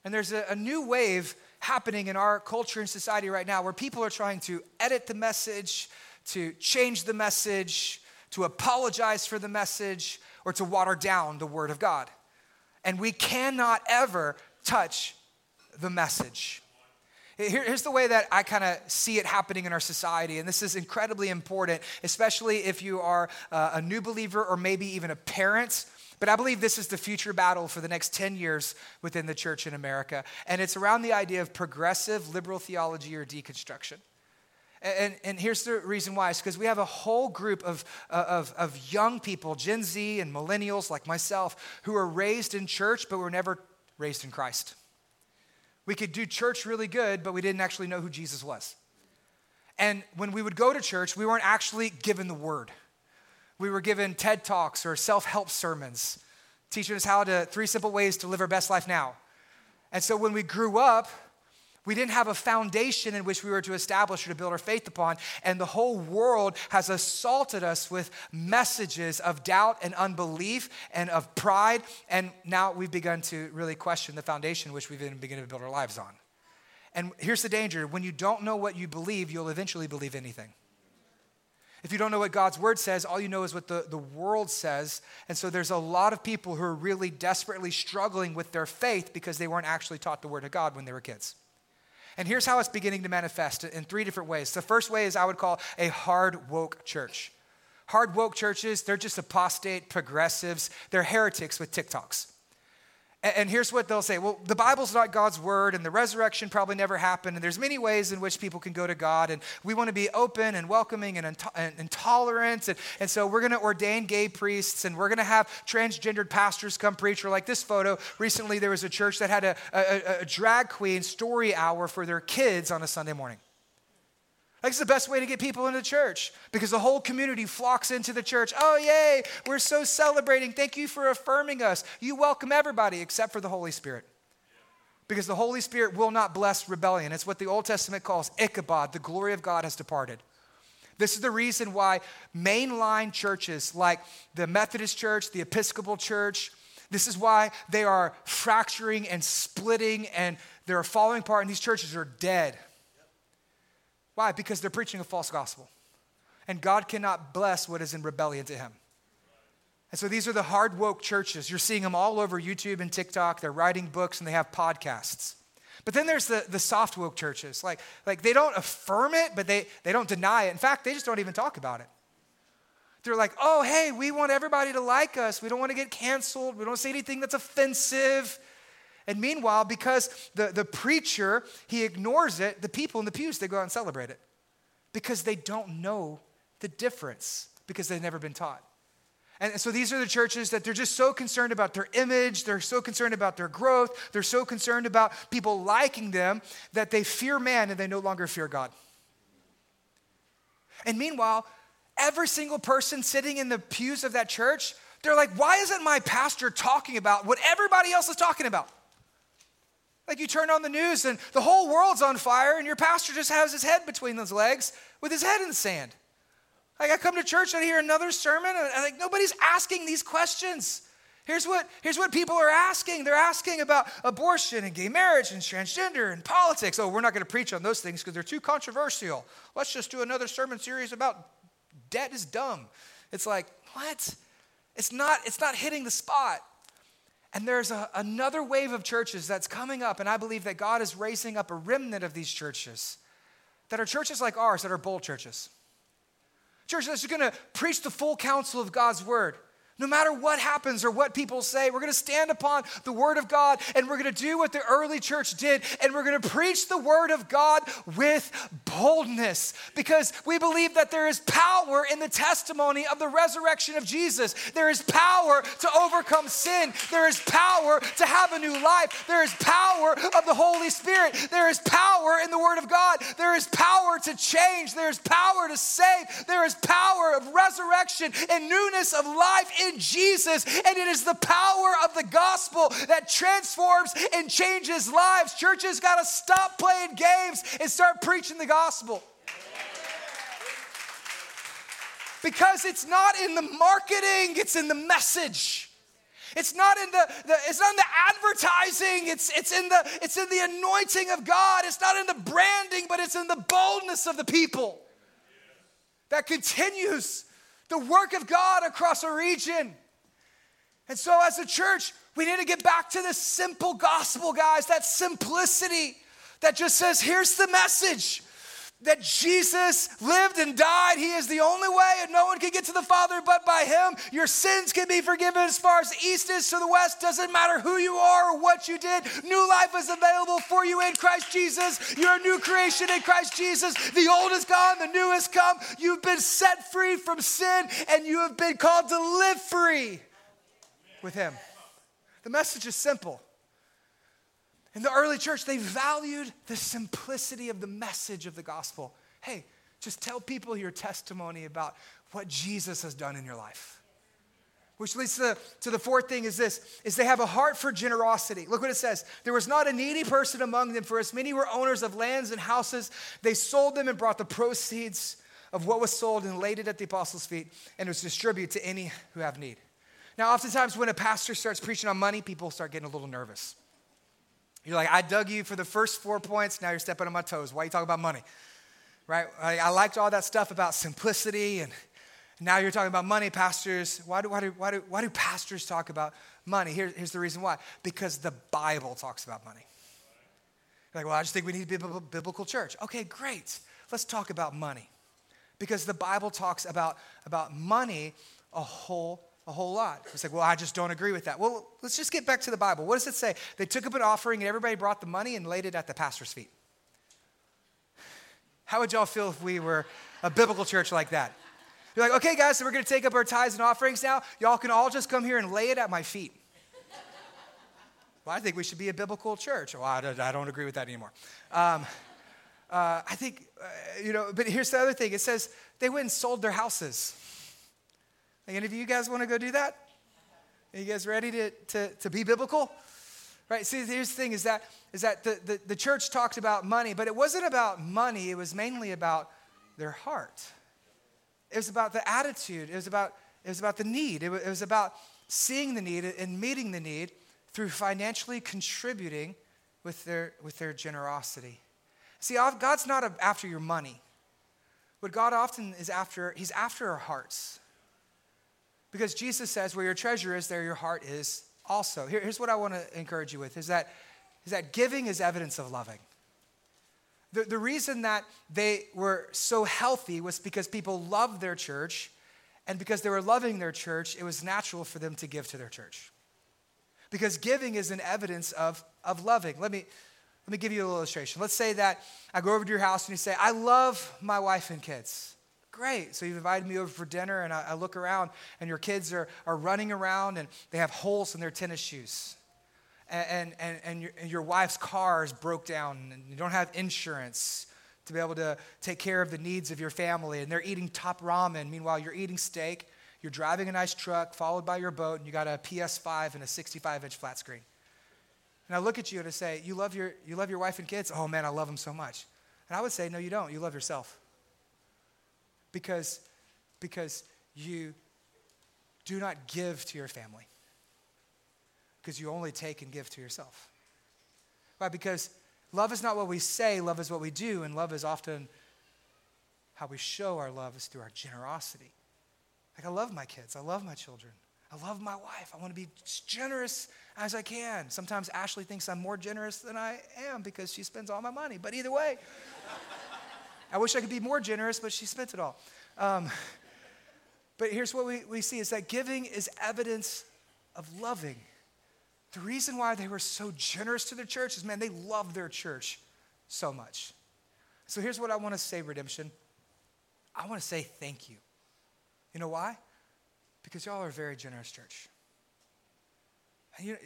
And there's a, a new wave happening in our culture and society right now where people are trying to edit the message, to change the message, to apologize for the message, or to water down the Word of God. And we cannot ever touch the message. Here, here's the way that I kind of see it happening in our society, and this is incredibly important, especially if you are uh, a new believer or maybe even a parent. But I believe this is the future battle for the next 10 years within the church in America. And it's around the idea of progressive liberal theology or deconstruction. And, and, here's the reason why. It's because we have a whole group of, uh, of, of young people, Gen Z and millennials like myself, who are raised in church but were never raised in Christ. We could do church really good, but we didn't actually know who Jesus was. And when we would go to church, we weren't actually given the word. We were given TED Talks or self help sermons, teaching us how to, three simple ways to live our best life now. And so when we grew up, we didn't have a foundation in which we were to establish or to build our faith upon. And the whole world has assaulted us with messages of doubt and unbelief and of pride. And now we've begun to really question the foundation which we've been beginning to build our lives on. And here's the danger when you don't know what you believe, you'll eventually believe anything. If you don't know what God's word says, all you know is what the, the world says. And so there's a lot of people who are really desperately struggling with their faith because they weren't actually taught the word of God when they were kids. And here's how it's beginning to manifest in three different ways. The first way is I would call a hard woke church. Hard woke churches, they're just apostate progressives, they're heretics with TikToks. And here's what they'll say well, the Bible's not God's word, and the resurrection probably never happened, and there's many ways in which people can go to God, and we want to be open and welcoming and, intolerant. And, and so we're going to ordain gay priests, and we're going to have transgendered pastors come preach. Or, like this photo, recently there was a church that had a, a, a drag queen story hour for their kids on a Sunday morning. It's the best way to get people into church because the whole community flocks into the church. Oh, yay, we're so celebrating. Thank you for affirming us. You welcome everybody except for the Holy Spirit. Because the Holy Spirit will not bless rebellion. It's what the Old Testament calls Ichabod, the glory of God has departed. This is the reason why mainline churches like the Methodist Church, the Episcopal Church, this is why they are fracturing and splitting and they're falling apart, and these churches are dead. Why? Because they're preaching a false gospel. And God cannot bless what is in rebellion to him. And so these are the hard woke churches. You're seeing them all over YouTube and TikTok. They're writing books and they have podcasts. But then there's the, the soft woke churches. Like, like they don't affirm it, but they, they don't deny it. In fact, they just don't even talk about it. They're like, oh, hey, we want everybody to like us. We don't want to get canceled. We don't say anything that's offensive. And meanwhile, because the, the preacher, he ignores it, the people in the pews, they go out and celebrate it because they don't know the difference because they've never been taught. And so these are the churches that they're just so concerned about their image, they're so concerned about their growth, they're so concerned about people liking them that they fear man and they no longer fear God. And meanwhile, every single person sitting in the pews of that church, they're like, why isn't my pastor talking about what everybody else is talking about? Like you turn on the news and the whole world's on fire, and your pastor just has his head between those legs with his head in the sand. Like I come to church and I hear another sermon, and like nobody's asking these questions. Here's what, here's what people are asking. They're asking about abortion and gay marriage and transgender and politics. Oh, we're not going to preach on those things because they're too controversial. Let's just do another sermon series about debt is dumb. It's like, what? It's not, it's not hitting the spot. And there's a, another wave of churches that's coming up, and I believe that God is raising up a remnant of these churches that are churches like ours that are bold churches. Churches that's to preach the full counsel of God's word no matter what happens or what people say, we're going to stand upon the Word of God and we're going to do what the early church did and we're going to preach the Word of God with boldness because we believe that there is power in the testimony of the resurrection of Jesus. There is power to overcome sin, there is power to have a new life, there is power of the Holy Spirit, there is power in the Word of God, there is power to change, there is power to save, there is power of resurrection and newness of life in in Jesus, and it is the power of the gospel that transforms and changes lives. Churches got to stop playing games and start preaching the gospel. Because it's not in the marketing, it's in the message. It's not in the, the, it's not in the advertising, it's, it's, in the, it's in the anointing of God. It's not in the branding, but it's in the boldness of the people that continues the work of God across a region. And so, as a church, we need to get back to this simple gospel, guys, that simplicity that just says, here's the message that Jesus lived and died. He is the only way, and no one can get to the Father but by Him. Your sins can be forgiven as far as the East is to the West. Doesn't matter who you are or what you did. New life is available for you in Christ Jesus. You're a new creation in Christ Jesus. The old is gone, the new has come. You've been set free from sin, and you have been called to live free with Him. The message is simple. In the early church, they valued the simplicity of the message of the gospel. Hey, just tell people your testimony about what Jesus has done in your life. Which leads to the, to the fourth thing is this, is they have a heart for generosity. Look what it says. There was not a needy person among them, for as many were owners of lands and houses, they sold them and brought the proceeds of what was sold and laid it at the apostles' feet, and it was distributed to any who have need. Now, oftentimes when a pastor starts preaching on money, people start getting a little nervous. You're like, I dug you for the first four points, now you're stepping on my toes. Why are you talking about money? Right? I, I liked all that stuff about simplicity, and now you're talking about money, pastors. Why do, why do, why do, why do pastors talk about money? Here, here's the reason why because the Bible talks about money. You're like, well, I just think we need to be a biblical church. Okay, great. Let's talk about money. Because the Bible talks about, about money a whole a whole lot. It's like, well, I just don't agree with that. Well, let's just get back to the Bible. What does it say? They took up an offering and everybody brought the money and laid it at the pastor's feet. How would y'all feel if we were a biblical church like that? You're like, okay, guys, so we're going to take up our tithes and offerings now. Y'all can all just come here and lay it at my feet. Well, I think we should be a biblical church. Well, I don't agree with that anymore. Um, uh, I think, uh, you know, but here's the other thing it says they went and sold their houses. Any of you guys want to go do that? Are you guys ready to, to, to be biblical? Right, see, here's the thing is that, is that the, the, the church talked about money, but it wasn't about money, it was mainly about their heart. It was about the attitude, it was about, it was about the need, it was, it was about seeing the need and meeting the need through financially contributing with their, with their generosity. See, God's not after your money. What God often is after, He's after our hearts. Because Jesus says, where your treasure is, there your heart is also. Here, here's what I want to encourage you with is that, is that giving is evidence of loving. The, the reason that they were so healthy was because people loved their church, and because they were loving their church, it was natural for them to give to their church. Because giving is an evidence of, of loving. Let me, let me give you a little illustration. Let's say that I go over to your house and you say, I love my wife and kids. Great. So you've invited me over for dinner, and I, I look around, and your kids are, are running around, and they have holes in their tennis shoes. And, and, and, your, and your wife's car is broke down, and you don't have insurance to be able to take care of the needs of your family, and they're eating top ramen. Meanwhile, you're eating steak, you're driving a nice truck, followed by your boat, and you got a PS5 and a 65 inch flat screen. And I look at you and I say, you love, your, you love your wife and kids? Oh man, I love them so much. And I would say, No, you don't. You love yourself because, because you do not give to your family, because you only take and give to yourself. Right? Because love is not what we say, love is what we do, and love is often how we show our love is through our generosity. Like, I love my kids, I love my children. I love my wife. I want to be as generous as I can. Sometimes Ashley thinks I'm more generous than I am because she spends all my money. But either way, I wish I could be more generous, but she spent it all. Um, but here's what we, we see is that giving is evidence of loving. The reason why they were so generous to their church is, man, they love their church so much. So here's what I want to say, Redemption. I want to say thank you. You know why? Because y'all are a very generous church. You,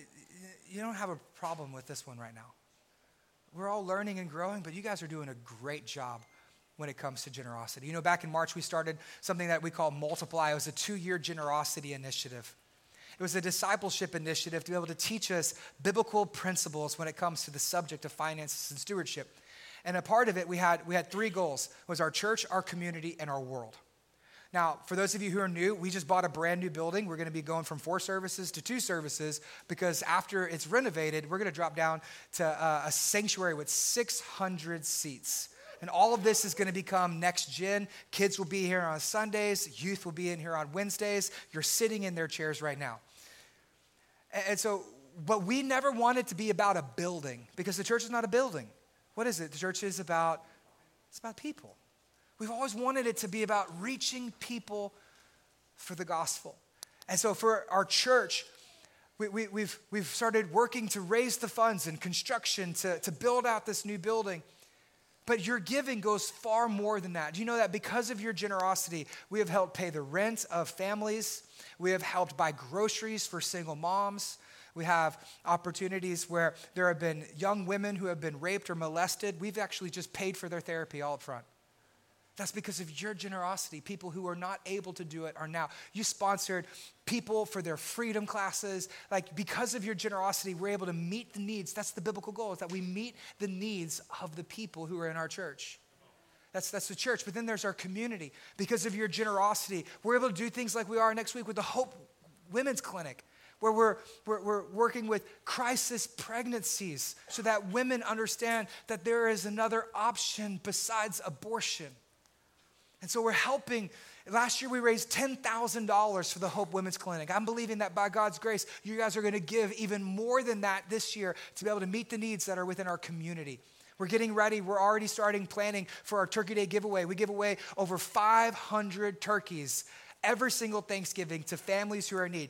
you don't have a problem with this one right now. We're all learning and growing, but you guys are doing a great job when it comes to generosity. You know, back in March, we started something that we call Multiply. It was a two year generosity initiative. It was a discipleship initiative to be able to teach us biblical principles when it comes to the subject of finances and stewardship. And a part of it, we had, we had three goals was our church, our community, and our world. Now, for those of you who are new, we just bought a brand new building. We're going to be going from four services to two services because after it's renovated, we're going to drop down to a sanctuary with 600 seats. And all of this is going to become next gen. Kids will be here on Sundays, youth will be in here on Wednesdays. You're sitting in their chairs right now. And so, but we never wanted to be about a building because the church is not a building. What is it? The church is about it's about people. We've always wanted it to be about reaching people for the gospel. And so for our church, we, we, we've, we've started working to raise the funds and construction to, to build out this new building. But your giving goes far more than that. Do you know that because of your generosity, we have helped pay the rent of families, we have helped buy groceries for single moms. We have opportunities where there have been young women who have been raped or molested. We've actually just paid for their therapy all up front. That's because of your generosity. People who are not able to do it are now. You sponsored people for their freedom classes. Like, because of your generosity, we're able to meet the needs. That's the biblical goal, is that we meet the needs of the people who are in our church. That's, that's the church. But then there's our community. Because of your generosity, we're able to do things like we are next week with the Hope Women's Clinic where we're, we're, we're, working with crisis pregnancies so that women understand that there is another option besides abortion. And so we're helping. Last year we raised $10,000 for the Hope Women's Clinic. I'm believing that by God's grace, you guys are going to give even more than that this year to be able to meet the needs that are within our community. We're getting ready. We're already starting planning for our Turkey Day giveaway. We give away over 500 turkeys every single Thanksgiving to families who are in need.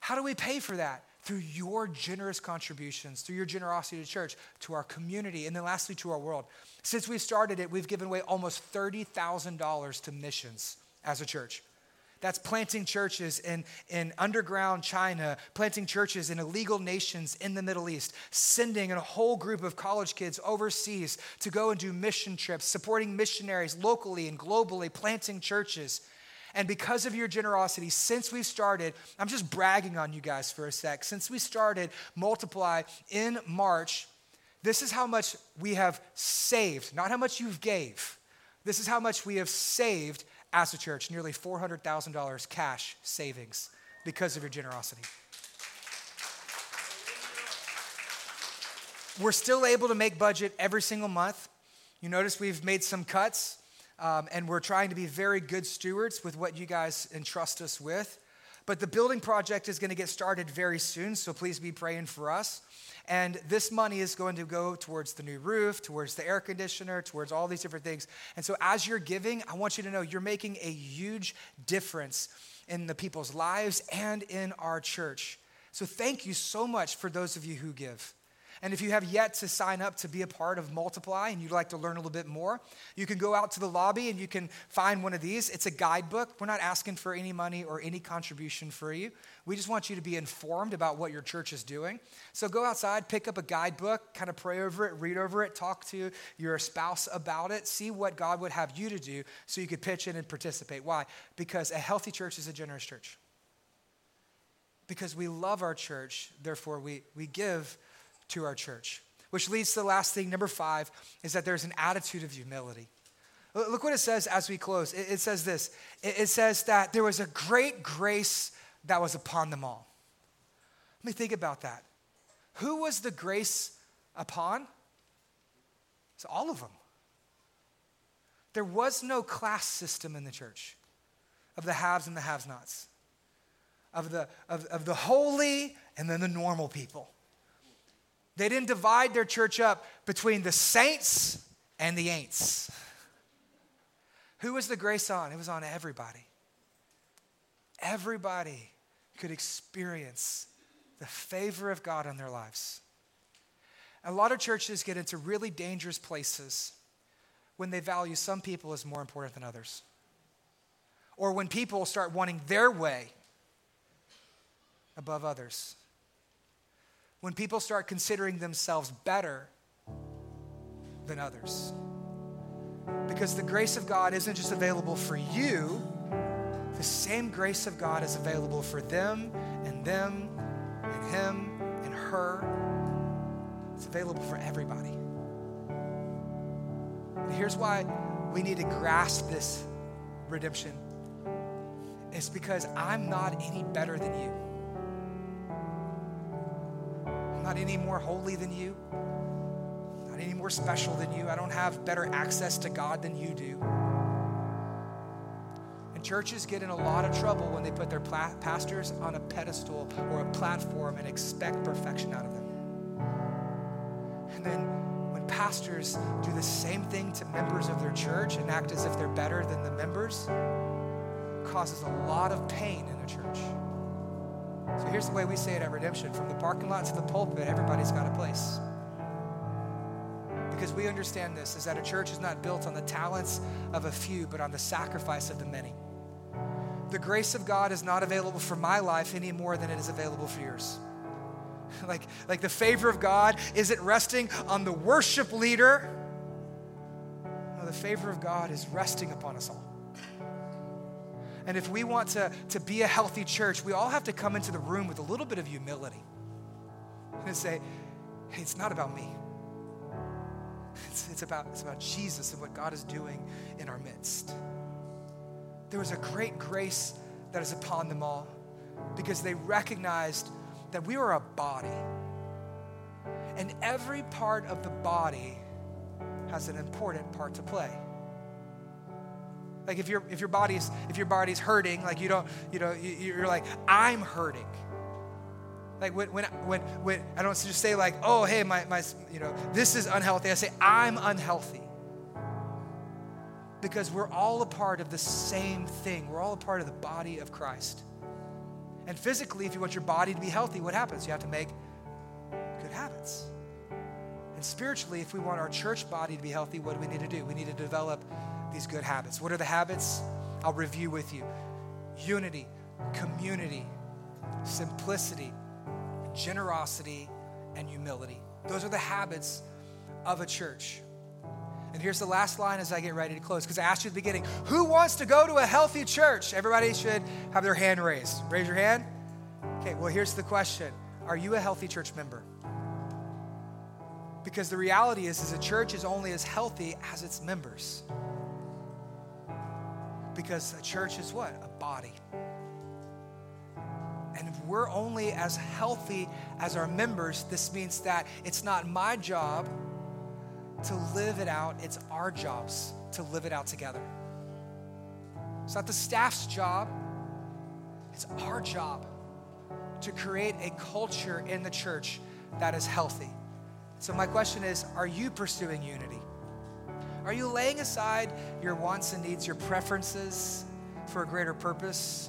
How do we pay for that? Through your generous contributions, through your generosity to church, to our community, and then lastly to our world. Since we started it, we've given away almost $30,000 to missions as a church. That's planting churches in, in underground China, planting churches in illegal nations in the Middle East, sending a whole group of college kids overseas to go and do mission trips, supporting missionaries locally and globally, planting churches. And because of your generosity, since we started, I'm just bragging on you guys for a sec. Since we started Multiply in March, this is how much we have saved, not how much you've gave. This is how much we have saved as a church, nearly $400,000 cash savings because of your generosity. We're still able to make budget every single month. You notice we've made some cuts, um, and we're trying to be very good stewards with what you guys entrust us with. But the building project is going to get started very soon, so please be praying for us. And this money is going to go towards the new roof, towards the air conditioner, towards all these different things. And so as you're giving, I want you to know you're making a huge difference in the people's lives and in our church. So thank you so much for those of you who give. And if you have yet to sign up to be a part of Multiply and you'd like to learn a little bit more, you can go out to the lobby and you can find one of these. It's a guidebook. We're not asking for any money or any contribution for you. We just want you to be informed about what your church is doing. So go outside, pick up a guidebook, kind of pray over it, read over it, talk to your spouse about it, see what God would have you to do so you could pitch in and participate. Why? Because a healthy church is a generous church. Because we love our church, therefore we, we give to our church. Which leads to the last thing, number five, is that there's an attitude of humility. Look what it says as we close. It, says this it, says that there was a great grace that was upon them all. Let me think about that. Who was the grace upon? It's all of them. There was no class system in the church of the haves and the have nots. of the, of, of the holy and then the normal people. They didn't divide their church up between the saints and the ain'ts. Who was the grace on? It was on everybody. Everybody could experience the favor of God in their lives. A lot of churches get into really dangerous places when they value some people as more important than others. Or when people start wanting their way above others. When people start considering themselves better than others. Because the grace of God isn't just available for you, the same grace of God is available for them and them and him and her. It's available for everybody. And here's why we need to grasp this redemption. It's because I'm not any better than you. Not any more holy than you. Not any more special than you. I don't have better access to God than you do. And churches get in a lot of trouble when they put their pastors on a pedestal or a platform and expect perfection out of them. And then when pastors do the same thing to members of their church and act as if they're better than the members, causes a lot of pain in the church. So here's the way we say it at Redemption from the parking lot to the pulpit, everybody's got a place. Because we understand this is that a church is not built on the talents of a few, but on the sacrifice of the many. The grace of God is not available for my life any more than it is available for yours. *laughs* like, like the favor of God isn't resting on the worship leader. No, the favor of God is resting upon us all. And if we want to, to be a healthy church, we all have to come into the room with a little bit of humility and say, hey, it's not about me. It's, it's, about, it's about Jesus and what God is doing in our midst. There was a great grace that is upon them all because they recognized that we are a body. And every part of the body has an important part to play. Like if your if your body's if your body's hurting, like you don't you know you, are like I'm hurting. Like when when when when I don't just say like oh hey my my you know this is unhealthy. I say I'm unhealthy because we're all a part of the same thing. We're all a part of the body of Christ. And physically, if you want your body to be healthy, what happens? You have to make good habits. And spiritually, if we want our church body to be healthy, what do we need to do? We need to develop these good habits. What are the habits? I'll review with you unity, community, simplicity, generosity, and humility. Those are the habits of a church. And here's the last line as I get ready to close, because I asked you at the beginning who wants to go to a healthy church? Everybody should have their hand raised. Raise your hand. Okay, well, here's the question Are you a healthy church member? Because the reality is, is a church is only as healthy as its members. Because a church is what? A body. And if we're only as healthy as our members, this means that it's not my job to live it out, it's our jobs to live it out together. It's not the staff's job, it's our job to create a culture in the church that is healthy. So, my question is are you pursuing unity? Are you laying aside your wants and needs, your preferences for a greater purpose?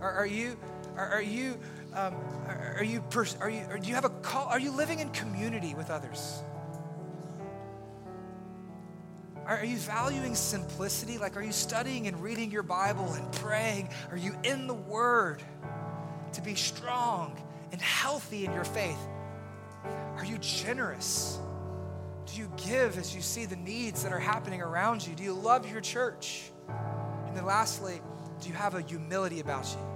Are, are you, are, are you, um, are, are you, pers- are you, or do you have a call? Are you living in community with others? Are you valuing simplicity? Like, are you studying and reading your Bible and praying? Are you in the Word to be strong and healthy in your faith? Are you generous? Do you give as you see the needs that are happening around you? Do you love your church? And then lastly, do you have a humility about you?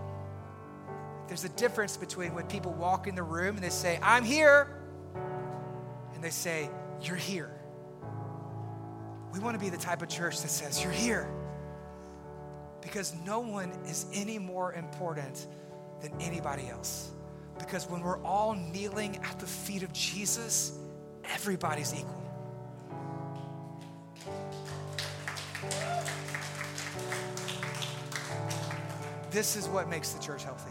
There's a difference between when people walk in the room and they say, I'm here, and they say, You're here. We want to be the type of church that says, You're here. Because no one is any more important than anybody else. Because when we're all kneeling at the feet of Jesus, everybody's equal. This is what makes the church healthy.